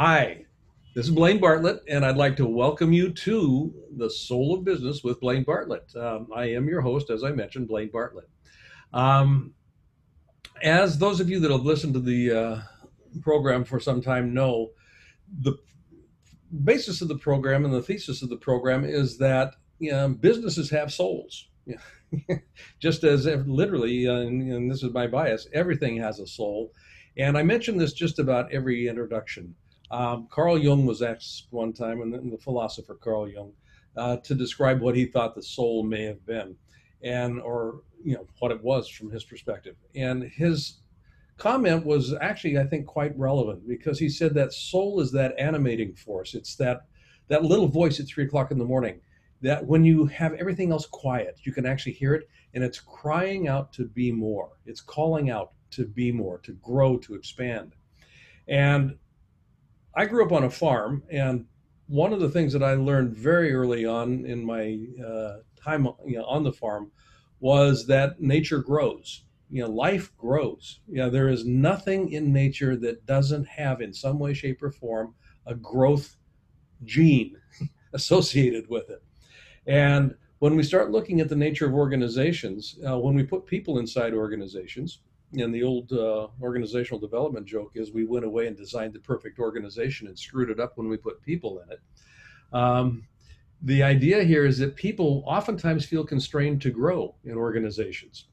Hi, this is Blaine Bartlett, and I'd like to welcome you to the Soul of Business with Blaine Bartlett. Um, I am your host, as I mentioned, Blaine Bartlett. Um, as those of you that have listened to the uh, program for some time know, the basis of the program and the thesis of the program is that you know, businesses have souls. Just as literally, uh, and, and this is my bias, everything has a soul. And I mention this just about every introduction. Um, Carl Jung was asked one time, and the, philosopher Carl Jung, uh, to describe what he thought the soul may have been, and or you know what it was from his perspective. And his comment was actually, I think, quite relevant because he said that soul is that animating force. It's that that little voice at three o'clock in the morning that when you have everything else quiet, you can actually hear it, and it's crying out to be more. It's calling out to be more, to grow, to expand. And I grew up on a farm, and one of the things that I learned very early on in my uh, time you know, on the farm was that nature grows. You know, life grows. You know, there is nothing in nature that doesn't have, in some way, shape, or form, a growth gene associated with it. And when we start looking at the nature of organizations, uh, when we put people inside organizations, and the old uh, organizational development joke is we went away and designed the perfect organization and screwed it up when we put people in it. Um, the idea here is that people oftentimes feel constrained to grow in organizations.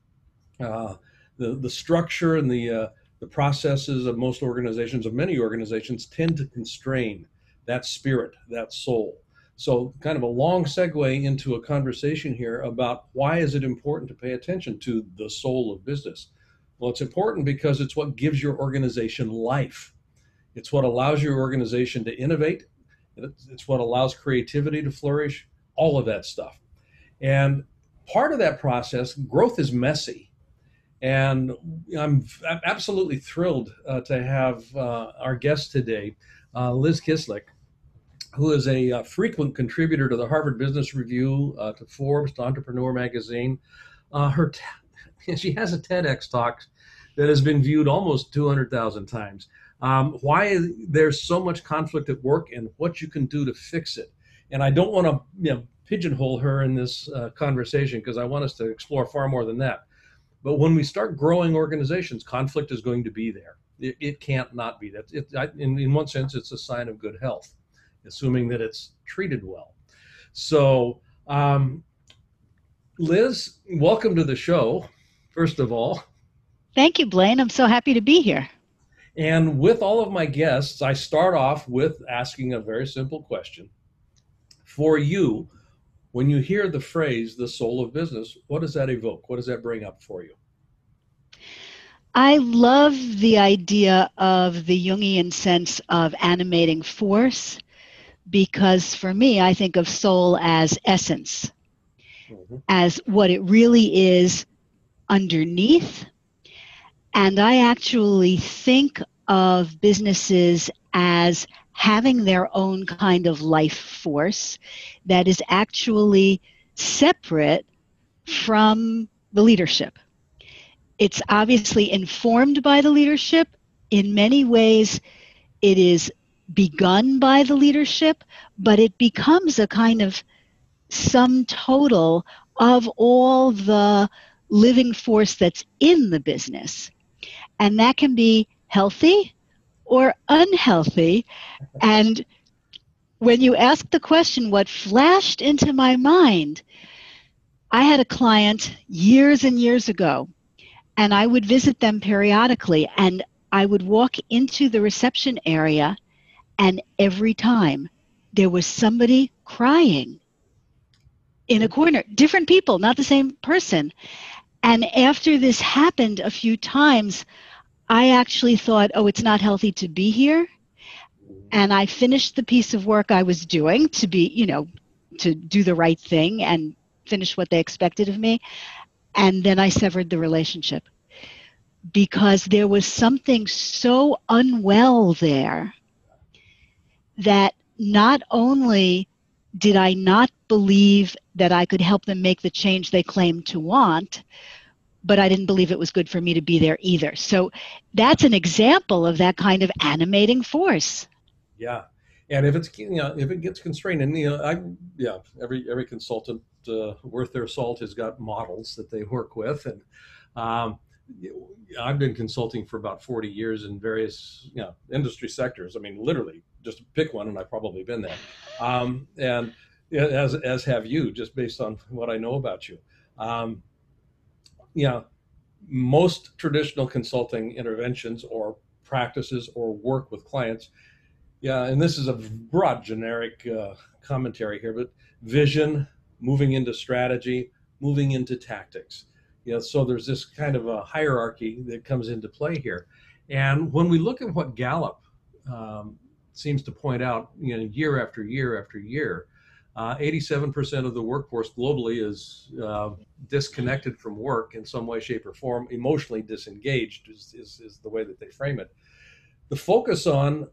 Uh, the the structure and the uh, the processes of most organizations, of many organizations, tend to constrain that spirit, that soul. So, kind of a long segue into a conversation here about why is it important to pay attention to the soul of business. Well, it's important because it's what gives your organization life. It's what allows your organization to innovate. It's what allows creativity to flourish, all of that stuff. And part of that process, growth is messy. And I'm absolutely thrilled uh, to have uh, our guest today, uh, Liz Kislik, who is a, uh, frequent contributor to the Harvard Business Review, uh, to Forbes, to Entrepreneur Magazine. Uh, her t- she has a TEDx talk that has been viewed almost 200,000 times. Um, why there's so much conflict at work and what you can do to fix it. And I don't want to you know, pigeonhole her in this uh, conversation because I want us to explore far more than that. But when we start growing organizations, conflict is going to be there. It, it can't not be. That it, I, in, in one sense, it's a sign of good health, assuming that it's treated well. So, um, Liz, welcome to the show, first of all. Thank you, Blaine. I'm so happy to be here. And with all of my guests, I start off with asking a very simple question. For you, when you hear the phrase the soul of business, what does that evoke? What does that bring up for you? I love the idea of the Jungian sense of animating force because for me, I think of soul as essence, mm-hmm. as what it really is underneath. And I actually think of businesses as having their own kind of life force that is actually separate from the leadership. It's obviously informed by the leadership. In many ways, it is begun by the leadership, but it becomes a kind of sum total of all the living force that's in the business. And that can be healthy or unhealthy. And when you ask the question, what flashed into my mind, I had a client years and years ago, and I would visit them periodically, and I would walk into the reception area, and every time there was somebody crying in a corner, different people, not the same person. And after this happened a few times, I actually thought, oh, it's not healthy to be here. And I finished the piece of work I was doing to be, you know, to do the right thing and finish what they expected of me. And then I severed the relationship because there was something so unwell there that not only did I not believe that I could help them make the change they claimed to want? But I didn't believe it was good for me to be there either. So that's an example of that kind of animating force. Yeah, and if it's you know if it gets constrained, and you know I yeah every every consultant uh, worth their salt has got models that they work with, and um, I've been consulting for about 40 years in various you know industry sectors. I mean, literally, just pick one, and I've probably been there. Um, and as as have you, just based on what I know about you. Um, you know, most traditional consulting interventions or practices or work with clients. Yeah, and this is a broad generic uh, commentary here, but vision, moving into strategy, moving into tactics know, so there's this kind of a hierarchy that comes into play here. And when we look at what Gallup um, seems to point out, you know, year after year after year, uh, 87% of the workforce globally is uh, disconnected from work in some way, shape, or form. Emotionally disengaged is, is, is the way that they frame it. The focus on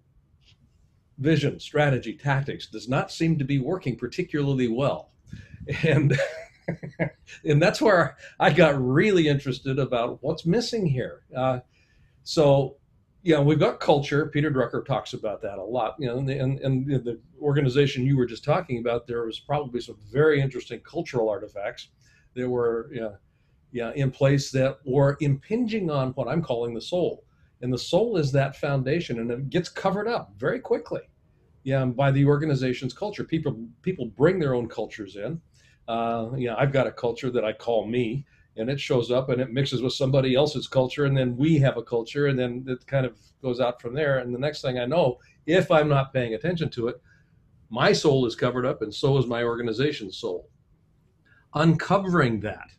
vision, strategy, tactics does not seem to be working particularly well. And and that's where I got really interested about what's missing here. Uh, so, yeah, we've got culture. Peter Drucker talks about that a lot. You know, and, and, and the organization you were just talking about, there was probably some very interesting cultural artifacts that were, you know, yeah, in place that were impinging on what I'm calling the soul. And the soul is that foundation, and it gets covered up very quickly. Yeah, by the organization's culture. People people bring their own cultures in uh, you know, I've got a culture that I call me, and it shows up and it mixes with somebody else's culture, and then we have a culture, and then it kind of goes out from there. And the next thing I know, if I'm not paying attention to it, my soul is covered up, and so is my organization's soul. Uncovering that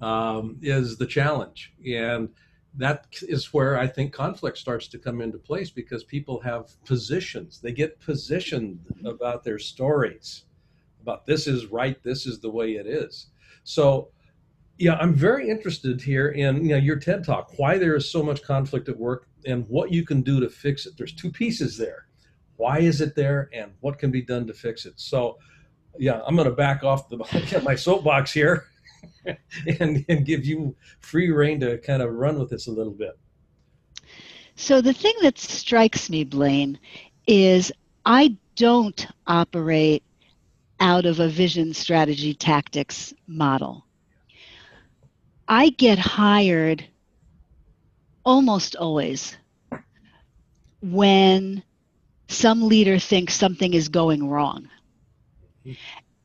um, is the challenge, and that is where I think conflict starts to come into place because people have positions. They get positioned about their stories about this is right, this is the way it is. So, yeah, I'm very interested here in you know your TED talk, why there is so much conflict at work and what you can do to fix it. There's two pieces there. Why is it there and what can be done to fix it? So, yeah, I'm going to back off the my soapbox here and, and give you free reign to kind of run with this a little bit. So the thing that strikes me, Blaine, is I don't operate out of a vision strategy tactics model. I get hired almost always when some leader thinks something is going wrong.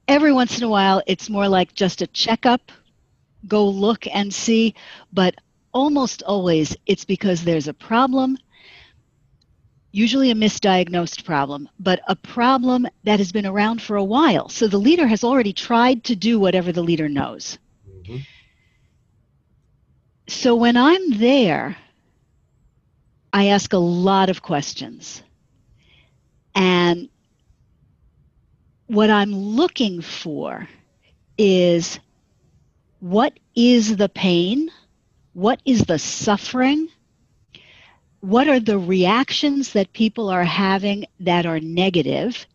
Every once in a while, it's more like just a checkup, go look and see, but almost always it's because there's a problem usually a misdiagnosed problem, but a problem that has been around for a while. So the leader has already tried to do whatever the leader knows. Mm-hmm. So when I'm there, I ask a lot of questions. And what I'm looking for is what is the pain? What is the suffering? what are the reactions that people are having that are negative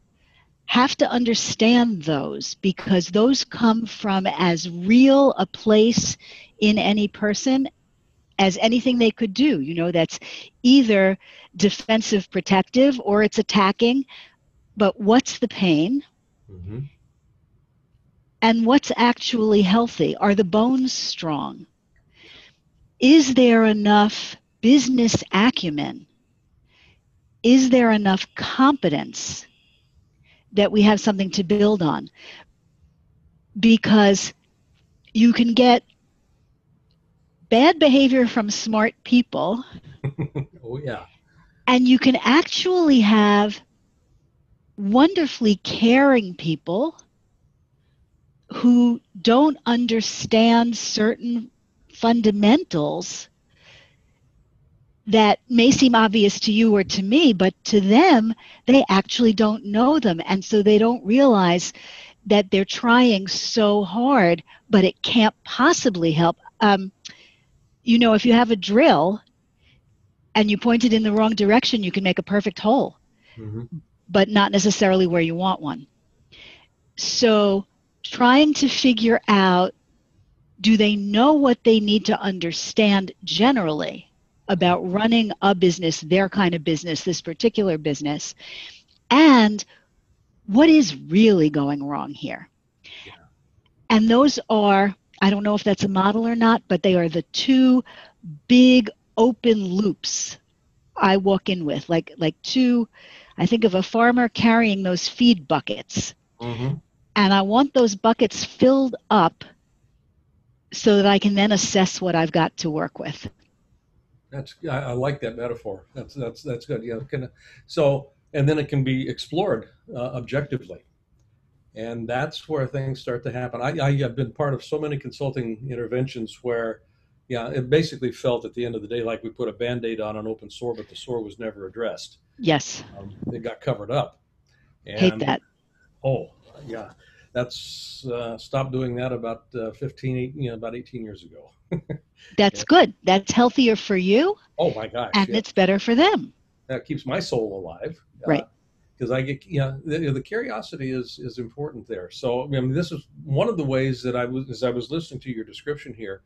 have to understand those because those come from as real a place in any person as anything they could do. You know that's either defensive protective or it's attacking. But what's the pain? Mm-hmm. and what's actually healthy? Are the bones strong? Is there enough business acumen, is there enough competence that we have something to build on? Because you can get bad behavior from smart people. oh, yeah. And you can actually have wonderfully caring people who don't understand certain fundamentals that may seem obvious to you or to me, but to them, they actually don't know them. And so they don't realize that they're trying so hard, but it can't possibly help. Um, you know, if you have a drill and you point it in the wrong direction, you can make a perfect hole, mm-hmm. but not necessarily where you want one. So, trying to figure out do they know what they need to understand generally about running a business, their kind of business, this particular business, and what is really going wrong here? Yeah. And those are, I don't know if that's a model or not, but they are the two big open loops I walk in with, like like two. I think of a farmer carrying those feed buckets, mm-hmm. and I want those buckets filled up so that I can then assess what I've got to work with. That's I, I like that metaphor. That's that's that's good. Yeah, can, so and then it can be explored uh, objectively, and that's where things start to happen. I, I have been part of so many consulting interventions where, yeah, it basically felt at the end of the day like we put a band-aid on an open sore, but the sore was never addressed. Yes, um, it got covered up. And, Hate that. Oh, yeah that's uh, stopped doing that about uh, 15 you know about 18 years ago that's yeah. good that's healthier for you oh my gosh and yeah. it's better for them that keeps my soul alive uh, right because i get you know the, the, curiosity is is important there so i mean this is one of the ways that i was as i was listening to your description here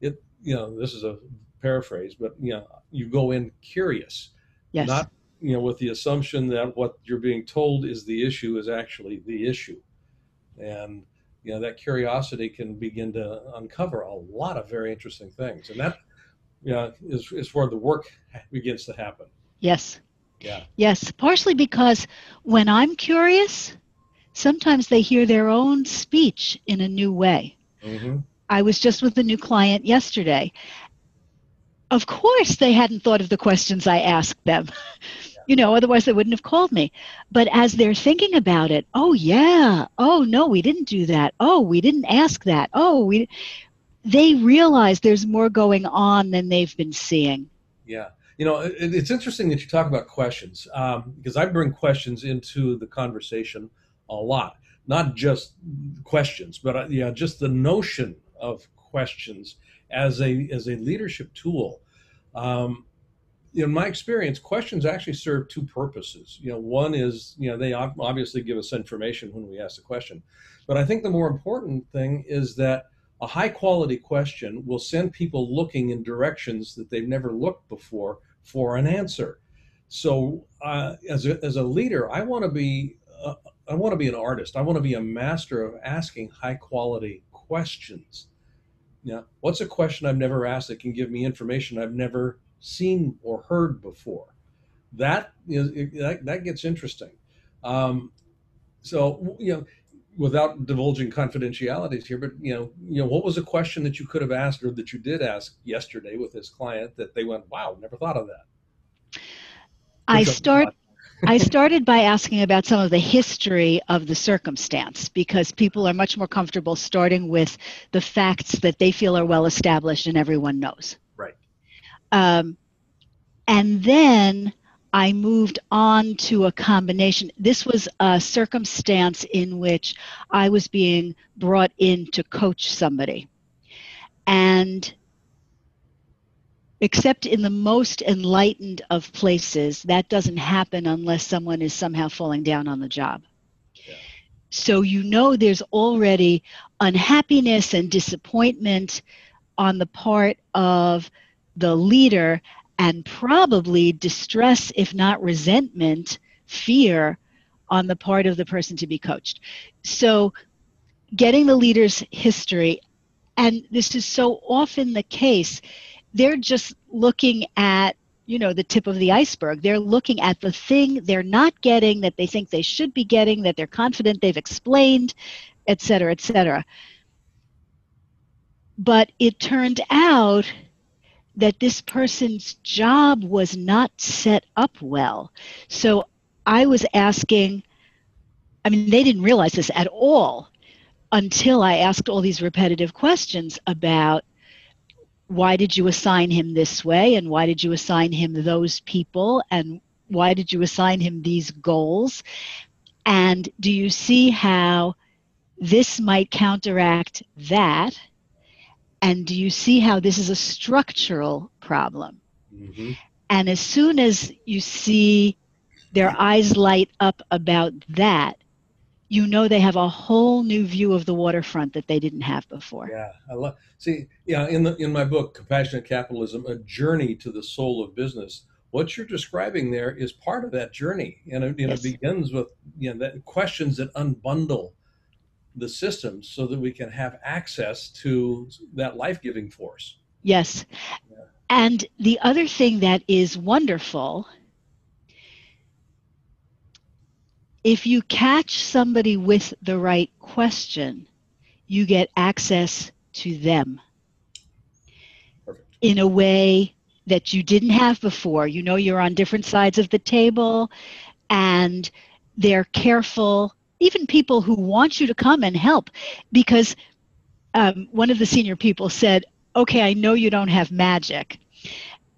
it you know this is a paraphrase but you know you go in curious yes. not you know with the assumption that what you're being told is the issue is actually the issue and you know that curiosity can begin to uncover a lot of very interesting things. And that you know, is, is where the work begins to happen. Yes. Yeah. Yes partially because when i'm curious sometimes they hear their own speech in a new way. Mm-hmm. i was just with a new client yesterday. Of course they hadn't thought of the questions i asked them you know, otherwise they wouldn't have called me. But as they're thinking about it, oh yeah, oh no, we didn't do that. Oh, we didn't ask that. Oh, we they realize there's more going on than they've been seeing. Yeah. You know, it, it's interesting that you talk about questions um, because I bring questions into the conversation a lot. Not just questions, but uh, yeah, just the notion of questions as a as a leadership tool. Um, in my experience, questions actually serve two purposes. You know, one is, you know, they obviously give us information when we ask the question. But I think the more important thing is that a high quality question will send people looking in directions that they've never looked before for an answer. So, uh, as, a, as a leader, I want to be uh, I want to be an artist. I want to be a master of asking high quality questions. Now, what's a question I've never asked that can give me information I've never seen or heard before. That is that, that gets interesting. Um, so you know, without divulging confidentialities here, but you know, you know, what was a question that you could have asked or that you did ask yesterday with this client that they went, "Wow, never thought of that." I start. I started by asking about some of the history of the circumstance because people are much more comfortable starting with the facts that they feel are well established and everyone knows. Um, and then I moved on to a combination. This was a circumstance in which I was being brought in to coach somebody. And except in the most enlightened of places, that doesn't happen unless someone is somehow falling down on the job. Yeah. So you know there's already unhappiness and disappointment on the part of the leader and probably distress, if not resentment, fear on the part of the person to be coached. So, getting the leader's history, and this is so often the case, they're just looking at you know the tip of the iceberg they're looking at the thing they're not getting that they think they should be getting that they're confident they've explained et cetera et cetera but it turned out that this person's job was not set up well. So I was asking, I mean, they didn't realize this at all until I asked all these repetitive questions about why did you assign him this way and why did you assign him those people and why did you assign him these goals and do you see how this might counteract that and do you see how this is a structural problem? Mm-hmm. And as soon as you see their eyes light up about that, you know they have a whole new view of the waterfront that they didn't have before. Yeah, I love. See, yeah, in the in my book, Compassionate Capitalism: A Journey to the Soul of Business. What you're describing there is part of that journey, and it, yes. it begins with you know that questions that unbundle the systems so that we can have access to that life-giving force. Yes, yeah. and the other thing that is wonderful if you catch somebody with the right question, you get access to them Perfect. in a way that you didn't have before. You know, you're on different sides of the table and they're careful, even people who want you to come and help. Because um, one of the senior people said, Okay, I know you don't have magic.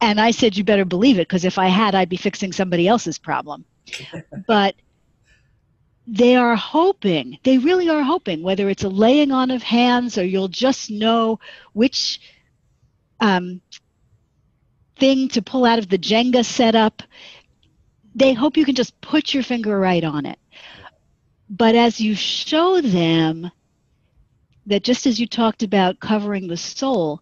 And I said, You better believe it, because if I had, I'd be fixing somebody else's problem. but they are hoping, they really are hoping, whether it's a laying on of hands or you'll just know which um, thing to pull out of the Jenga setup, they hope you can just put your finger right on it. But as you show them that just as you talked about covering the soul,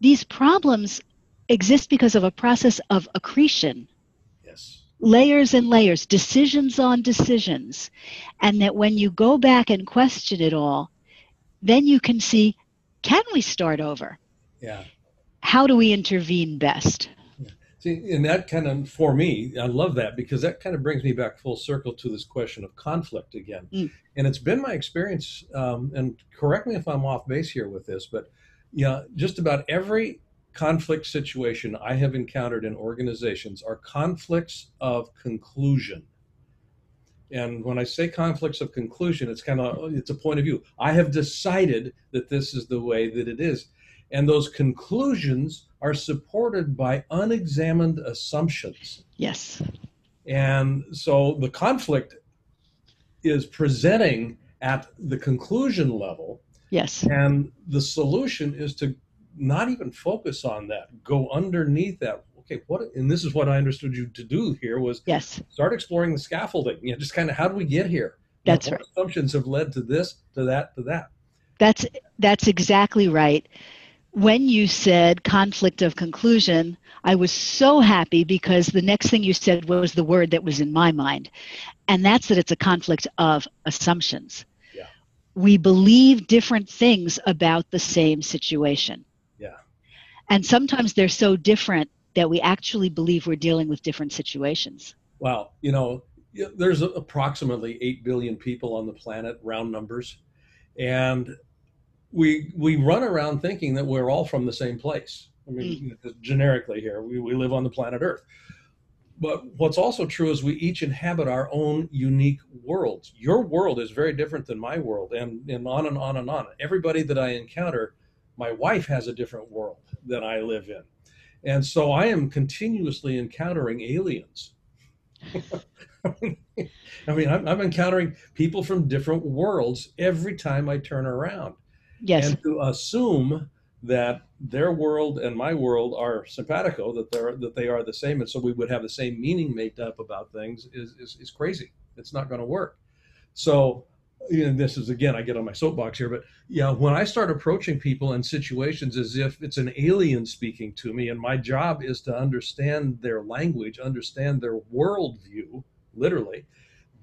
these problems exist because of a process of accretion Yes. layers and layers, decisions on decisions. And that when you go back and question it all, then you can see can we start over? Yeah. How do we intervene best? See, and that kind of, for me, I love that because that kind of brings me back full circle to this question of conflict again. Mm. And it's been my experience, um, and correct me if I'm off base here with this, but yeah, you know, just about every conflict situation I have encountered in organizations are conflicts of conclusion. And when I say conflicts of conclusion, it's kind of it's a point of view. I have decided that this is the way that it is. And those conclusions are supported by unexamined assumptions. Yes. And so the conflict is presenting at the conclusion level. Yes. And the solution is to not even focus on that go underneath that okay what and this is what i understood you to do here was yes start exploring the scaffolding you know just kind of how do we get here that's you know, right assumptions have led to this to that to that that's that's exactly right when you said conflict of conclusion i was so happy because the next thing you said was the word that was in my mind and that's that it's a conflict of assumptions yeah. we believe different things about the same situation Yeah. and sometimes they're so different that we actually believe we're dealing with different situations. Well, you know, there's approximately 8 billion people on the planet, round numbers. And we we run around thinking that we're all from the same place. I mean, mm. generically here, we, we live on the planet Earth. But what's also true is we each inhabit our own unique worlds. Your world is very different than my world, and, and on and on and on. Everybody that I encounter my wife has a different world than I live in. And so I am continuously encountering aliens. I mean, I'm, I'm, encountering people from different worlds every time I turn around. Yes. And to assume that their world and my world are simpatico, that they're that they are the same, and so we would have the same meaning made up about things is is, is crazy. It's not going to work. So and this is again i get on my soapbox here but yeah when i start approaching people and situations as if it's an alien speaking to me and my job is to understand their language understand their worldview literally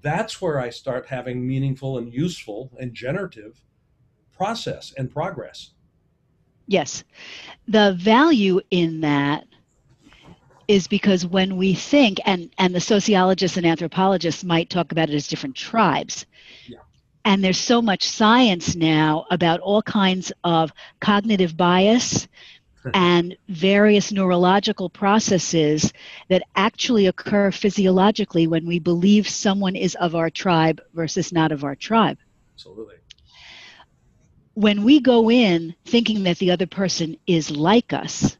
that's where i start having meaningful and useful and generative process and progress yes the value in that is because when we think and and the sociologists and anthropologists might talk about it as different tribes yeah and there's so much science now about all kinds of cognitive bias and various neurological processes that actually occur physiologically when we believe someone is of our tribe versus not of our tribe. Absolutely. When we go in thinking that the other person is like us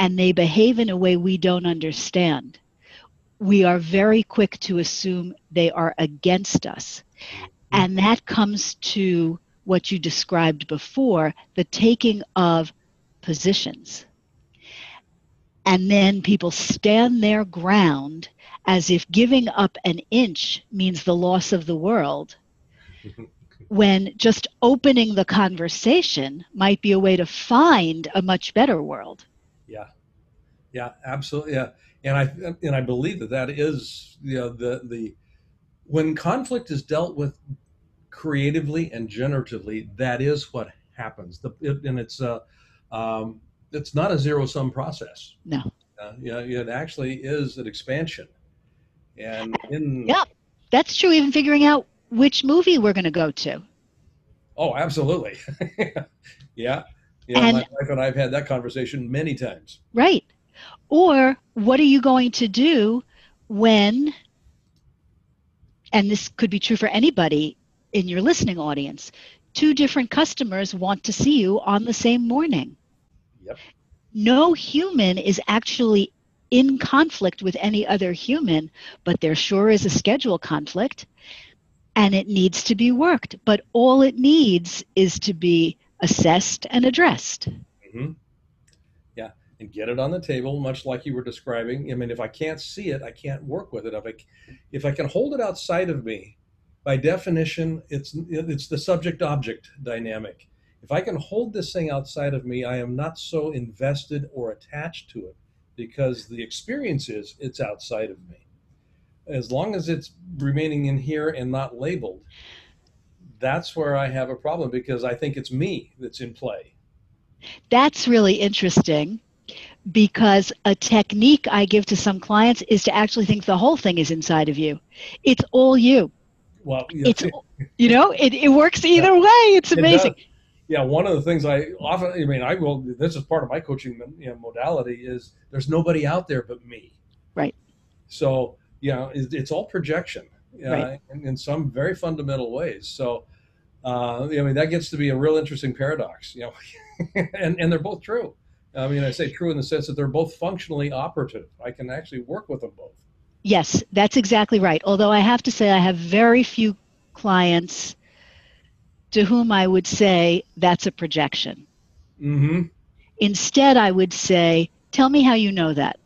and they behave in a way we don't understand, we are very quick to assume they are against us. And that comes to what you described before the taking of positions. And then people stand their ground as if giving up an inch means the loss of the world, when just opening the conversation might be a way to find a much better world. Yeah, yeah, absolutely. Yeah, and I and I believe that that is you know the the when conflict is dealt with creatively and generatively, that is what happens. The, it, and it's a um, it's not a zero sum process. No. Uh, yeah, it actually is an expansion. And in yeah, that's true. Even figuring out which movie we're going to go to. Oh, absolutely. yeah. Yeah, and, my wife and I have had that conversation many times. Right. Or what are you going to do when, and this could be true for anybody in your listening audience, two different customers want to see you on the same morning. Yep. No human is actually in conflict with any other human, but there sure is a schedule conflict and it needs to be worked. But all it needs is to be assessed and addressed. Mm-hmm. Yeah, and get it on the table, much like you were describing. I mean, if I can't see it, I can't work with it. If I, if I can hold it outside of me, by definition, it's it's the subject-object dynamic. If I can hold this thing outside of me, I am not so invested or attached to it because the experience is it's outside of me. As long as it's remaining in here and not labeled, that's where I have a problem because I think it's me that's in play. That's really interesting because a technique I give to some clients is to actually think the whole thing is inside of you. It's all you. Well, it's you know, it, it works either way. It's amazing. It yeah, one of the things I often, I mean, I will. This is part of my coaching you know, modality is there's nobody out there but me. Right. So you know, it's, it's all projection, uh, right. in, in, some very fundamental ways. So, uh, I mean, that gets to be a real interesting paradox, you know, and and they're both true. I mean, I say true in the sense that they're both functionally operative. I can actually work with them both. Yes, that's exactly right. Although I have to say, I have very few clients to whom I would say that's a projection. Mm-hmm. Instead, I would say, tell me how you know that.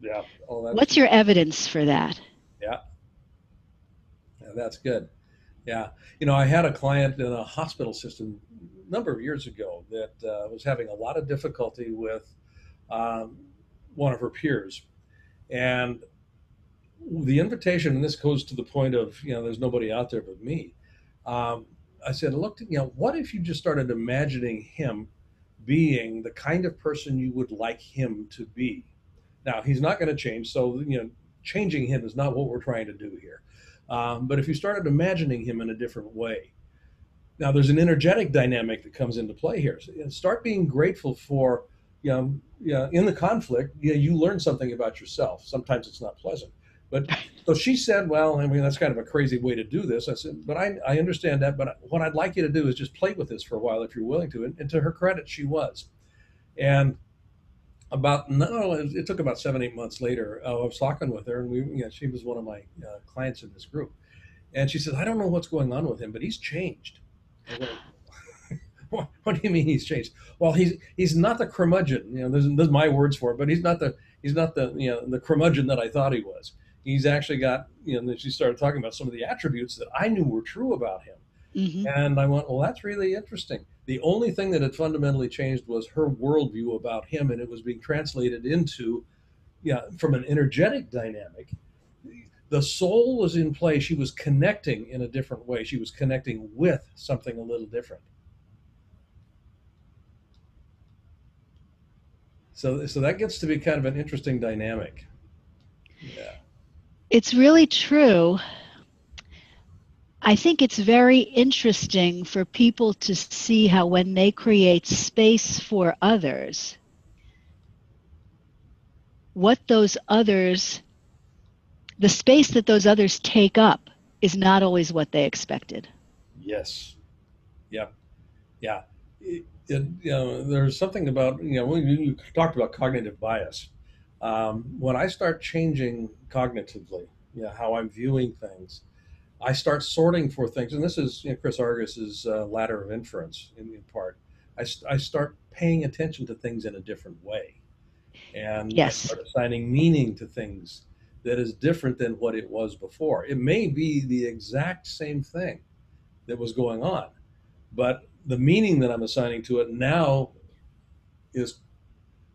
Yeah. Oh, What's your evidence for that? Yeah. yeah. That's good. Yeah. You know, I had a client in a hospital system a number of years ago that uh, was having a lot of difficulty with um, one of her peers. And the invitation, and this goes to the point of, you know, there's nobody out there but me. Um, I said, look, you know, what if you just started imagining him being the kind of person you would like him to be? Now, he's not going to change, so you know, changing him is not what we're trying to do here. Um, but if you started imagining him in a different way, now there's an energetic dynamic that comes into play here. So, you know, start being grateful for, you know, you know, in the conflict, you, know, you learn something about yourself. Sometimes it's not pleasant but so she said, well, I mean, that's kind of a crazy way to do this. I said, but I, I understand that. But what I'd like you to do is just play with this for a while if you're willing to. And, and to her credit, she was. And about no, it took about seven, eight months later. Uh, I was talking with her, and we, you know, she was one of my uh, clients in this group. And she said, I don't know what's going on with him, but he's changed. Went, what, what, do you mean he's changed? Well, he's he's not the curmudgeon. You know, there's, there's my words for it, but he's not the he's not the you know the curmudgeon that I thought he was he's actually got, you know, then she started talking about some of the attributes that I knew were true about him. Mm-hmm. And I went, well, that's really interesting. The only thing that had fundamentally changed was her worldview about him, and it was being translated into, yeah, from an energetic dynamic. The soul was in play. She was connecting in a different way. She was connecting with something a little different. So, so that gets to be kind of an interesting dynamic. Yeah it's really true. I think it's very interesting for people to see how when they create space for others, what those others, the space that those others take up is not always what they expected. Yes. Yeah. Yeah. It, it, you know, there's something about, you know, when you talked about cognitive bias, um, when I start changing cognitively, you know, how I'm viewing things, I start sorting for things. And this is you know, Chris Argyris's uh, ladder of inference in, in part. I, I start paying attention to things in a different way. And yes. I start assigning meaning to things that is different than what it was before. It may be the exact same thing, that was going on. But the meaning that I'm assigning to it now is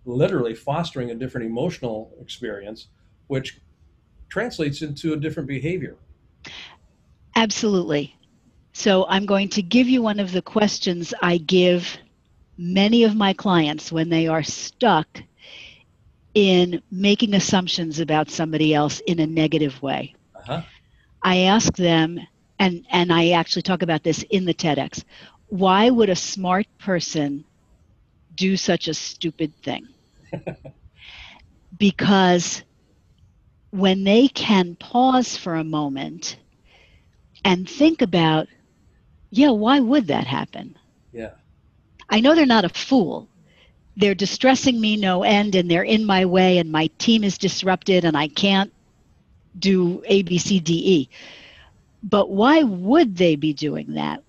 literally fostering a different emotional experience, which translates into a different behavior. Absolutely. So I'm going to give you one of the questions I give many of my clients when they are stuck in making assumptions about somebody else in a negative way. Uh-huh. I ask them, and, and I actually talk about this in the TEDx why would a smart person do such a stupid thing? because when they can pause for a moment and think about, yeah, why would that happen? Yeah. I know they're not a fool. They're distressing me no end and they're in my way and my team is disrupted and I can't do A, B, C, D, E. But why would they be doing that?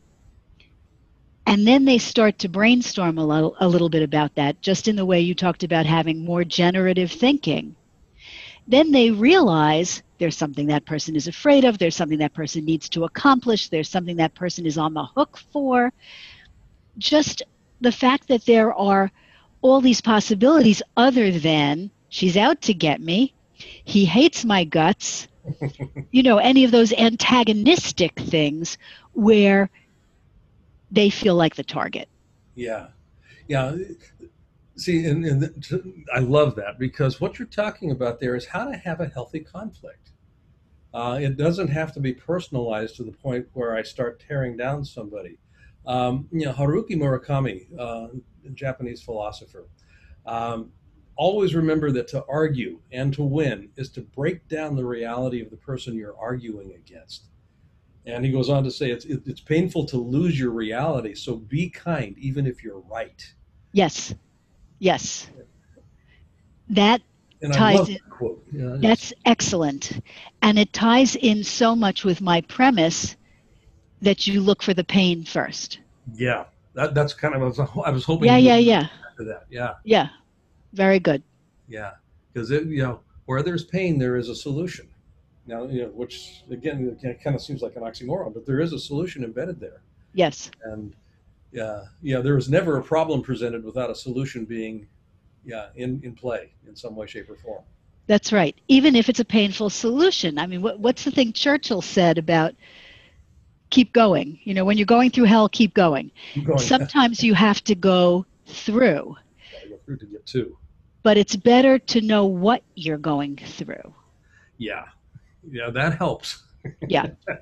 And then they start to brainstorm a little, a little bit about that, just in the way you talked about having more generative thinking. Then they realize there's something that person is afraid of, there's something that person needs to accomplish, there's something that person is on the hook for. Just the fact that there are all these possibilities other than she's out to get me, he hates my guts, you know, any of those antagonistic things where they feel like the target. Yeah. Yeah. See, and, and I love that because what you're talking about there is how to have a healthy conflict. Uh, it doesn't have to be personalized to the point where I start tearing down somebody. Um, you know, Haruki Murakami, uh, Japanese philosopher, um, always remember that to argue and to win is to break down the reality of the person you're arguing against. And he goes on to say it's it's painful to lose your reality, so be kind even if you're right. Yes, yes. That and ties in. Yeah, that's excellent, and it ties in so much with my premise that you look for the pain first. Yeah, that, that's kind of I was, I was hoping. Yeah, yeah, yeah. After that, yeah. Yeah, very good. Yeah, because it you know where there's pain there is a solution. Now, you know, which again it kind of seems like an oxymoron, but there is a solution embedded there. Yes. And yeah, yeah, there was never a problem presented without a solution being, yeah, in in play in some way, shape, or form. That's right. Even if it's a painful solution. I mean, what, what's the thing Churchill said about keep going? You know, when you're going through hell, keep going. Keep going. Sometimes you have to go through. Yeah, go through to get to. But it's better to know what you're going through. Yeah, yeah, that helps. Yeah.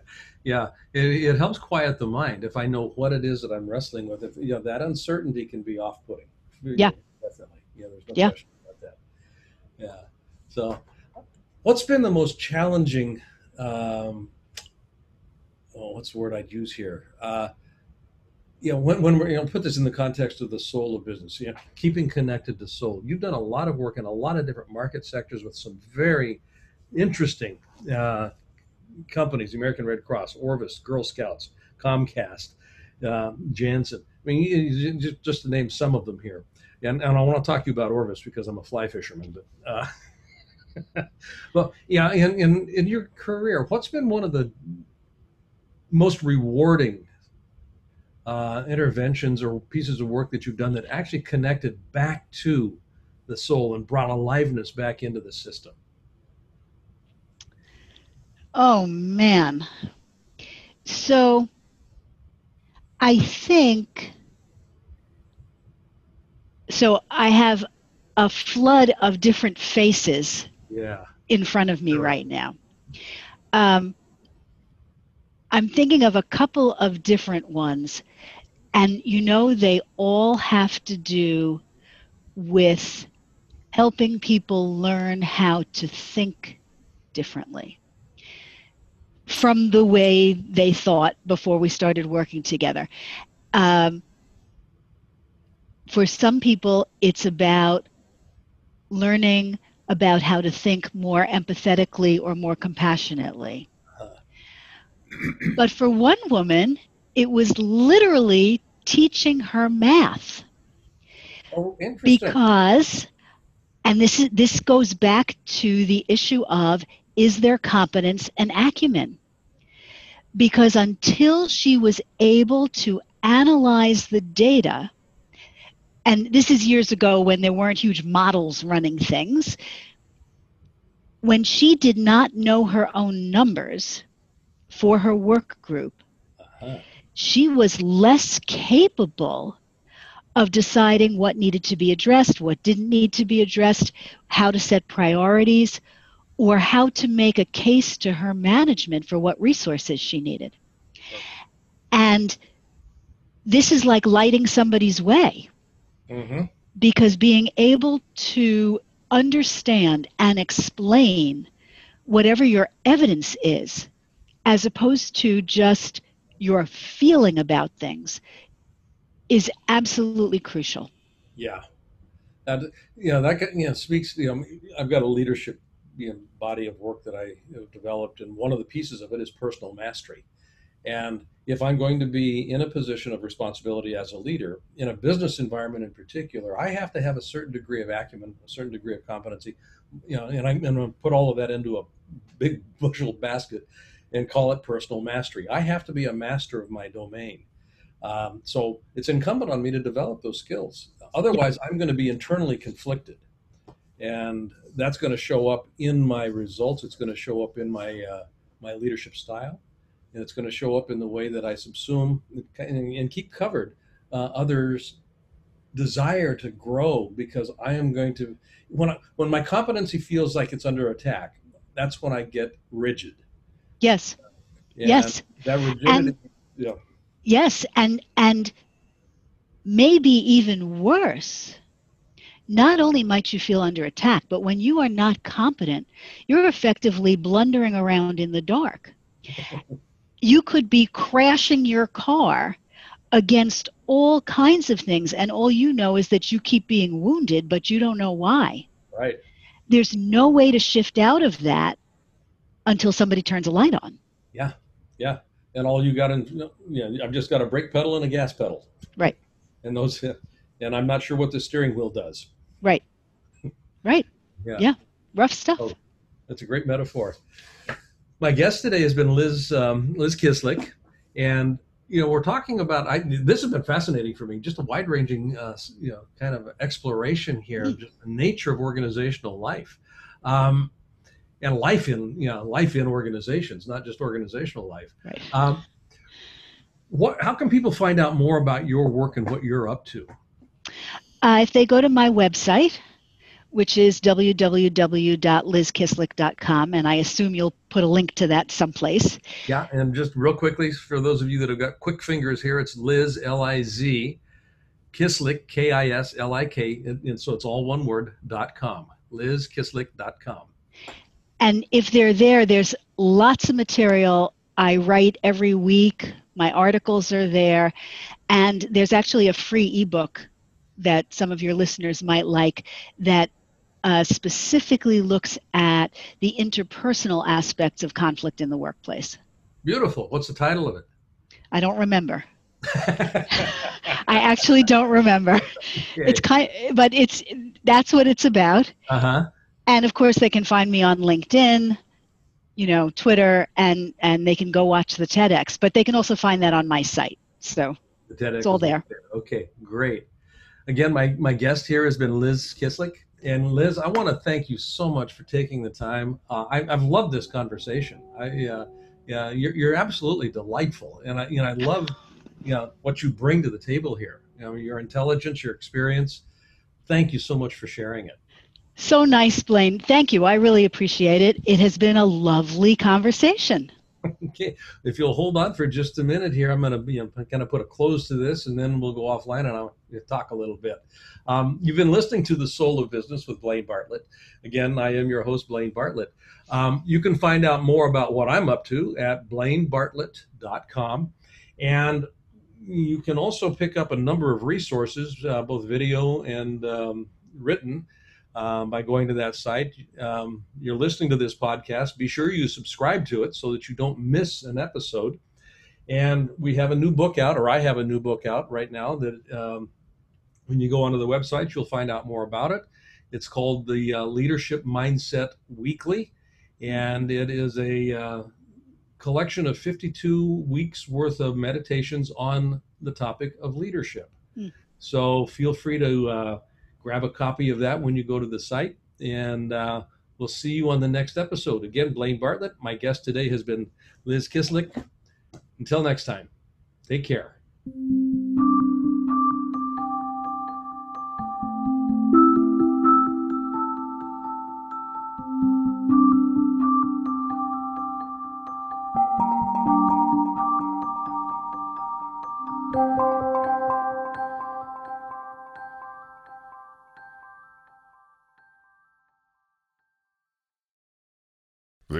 yeah, it, it, helps quiet the mind if I know what it is that I'm wrestling with. If you know that uncertainty can be off-putting. Yeah, definitely. Yeah, there's no yeah. question about that. Yeah. So, what's been the most challenging? Um, oh, what's the word I'd use here? Uh, you know, when, when we're, you know, put this in the context of the soul of business, you know, keeping connected to soul. You've done a lot of work in a lot of different market sectors with some very interesting uh, companies: the American Red Cross, Orvis, Girl Scouts, Comcast, uh, Janssen. I mean, just, just to name some of them here. And, and I want to talk to you about Orvis because I'm a fly fisherman. But uh, well, yeah, in, in in your career, what's been one of the most rewarding uh, interventions or pieces of work that you've done that actually connected back to the soul and brought aliveness back into the system? Oh man. So I think so I have a flood of different faces yeah. in front of me sure. right now. Um, I'm thinking of a couple of different ones, and you know, they all have to do with helping people learn how to think differently from the way they thought before we started working together. Um, for some people, it's about learning about how to think more empathetically or more compassionately. but for one woman, it was literally teaching her math. Oh, interesting. because, and this is this goes back to the issue of is there competence and acumen? Because until she was able to analyze the data, and this is years ago when there weren't huge models running things, when she did not know her own numbers for her work group, uh-huh. she was less capable of deciding what needed to be addressed, what didn't need to be addressed, how to set priorities, or how to make a case to her management for what resources she needed. And this is like lighting somebody's way. Mm-hmm. Because being able to understand and explain whatever your evidence is, as opposed to just your feeling about things, is absolutely crucial. Yeah. And, you know, that you know, speaks, you know, I've got a leadership you know, body of work that I have developed, and one of the pieces of it is personal mastery. And if I'm going to be in a position of responsibility as a leader, in a business environment in particular, I have to have a certain degree of acumen, a certain degree of competency, you know, and I'm going to put all of that into a big bushel basket and call it personal mastery. I have to be a master of my domain. Um, so it's incumbent on me to develop those skills. Otherwise, I'm going to be internally conflicted. And that's going to show up in my results. It's going to show up in my, uh, my leadership style. And it's going to show up in the way that I subsume and, and keep covered uh, others' desire to grow because I am going to, when, I, when my competency feels like it's under attack, that's when I get rigid. Yes. And yes. That rigidity. And- yeah Yes, and and maybe even worse. Not only might you feel under attack, but when you are not competent, you're effectively blundering around in the dark. you could be crashing your car against all kinds of things, and all you know is that you keep being wounded, but you don't know why. Right. There's no way to shift out of that until somebody turns a light on. Yeah, yeah and all you got, in, you know, I've just got a brake pedal and a gas pedal. Right. And those, and I'm not sure what the steering wheel does. Right. Right. Yeah. Yeah. Rough stuff. Oh, that's a great metaphor. My guest today has been Liz um, Liz Kislik, and you know we're talking about. I, this has been fascinating for me. Just a wide ranging, uh, you know, kind of exploration here of just the nature of organizational life. Um, and life in you know life in organizations, not just organizational life. Right. Um, what? How can people find out more about your work and what you're up to? Uh, if they go to my website, which is www.lizkislik.com, and I assume you'll put a link to that someplace. Yeah, and just real quickly, for those of you that have got quick fingers here, it's Liz L I Z Kislik, K I S L I K, and so it's all one word dot com. LizKislik.com. And if they're there, there's lots of material. I write every week. My articles are there. And there's actually a free ebook that some of your listeners might like that uh, specifically looks at the interpersonal aspects of conflict in the workplace. Beautiful. What's the title of it? I don't remember. I actually don't remember. Okay. It's kind, but it's that's what it's about. Uh huh and of course they can find me on linkedin you know twitter and and they can go watch the tedx but they can also find that on my site so the TEDx it's all there. there okay great again my my guest here has been liz kislik and liz i want to thank you so much for taking the time uh, I, have loved this conversation i uh, yeah you're, you're absolutely delightful and i you know i love you know what you bring to the table here you know your intelligence your experience thank you so much for sharing it so nice, Blaine. Thank you. I really appreciate it. It has been a lovely conversation. Okay, if you'll hold on for just a minute here, I'm going to be you know, kind of put a close to this, and then we'll go offline and I'll talk a little bit. Um, you've been listening to the Soul of Business with Blaine Bartlett. Again, I am your host, Blaine Bartlett. Um, you can find out more about what I'm up to at blainebartlett.com, and you can also pick up a number of resources, uh, both video and um, written um, by going to that site. Um, you're listening to this podcast, be sure you subscribe to it so that you don't miss an episode. And we have a new book out, or I have a new book out right now that um, when you go onto the website, you'll find out more about it. It's called the uh, Leadership Mindset Weekly, and it is a uh, collection of 52 weeks worth of meditations on the topic of leadership. Mm. So feel free to uh, grab a copy of that when you go to the site, and uh, we'll see you on the next episode. Again, Blaine Bartlett. My guest today has been Liz Kislik. Until next time, take care.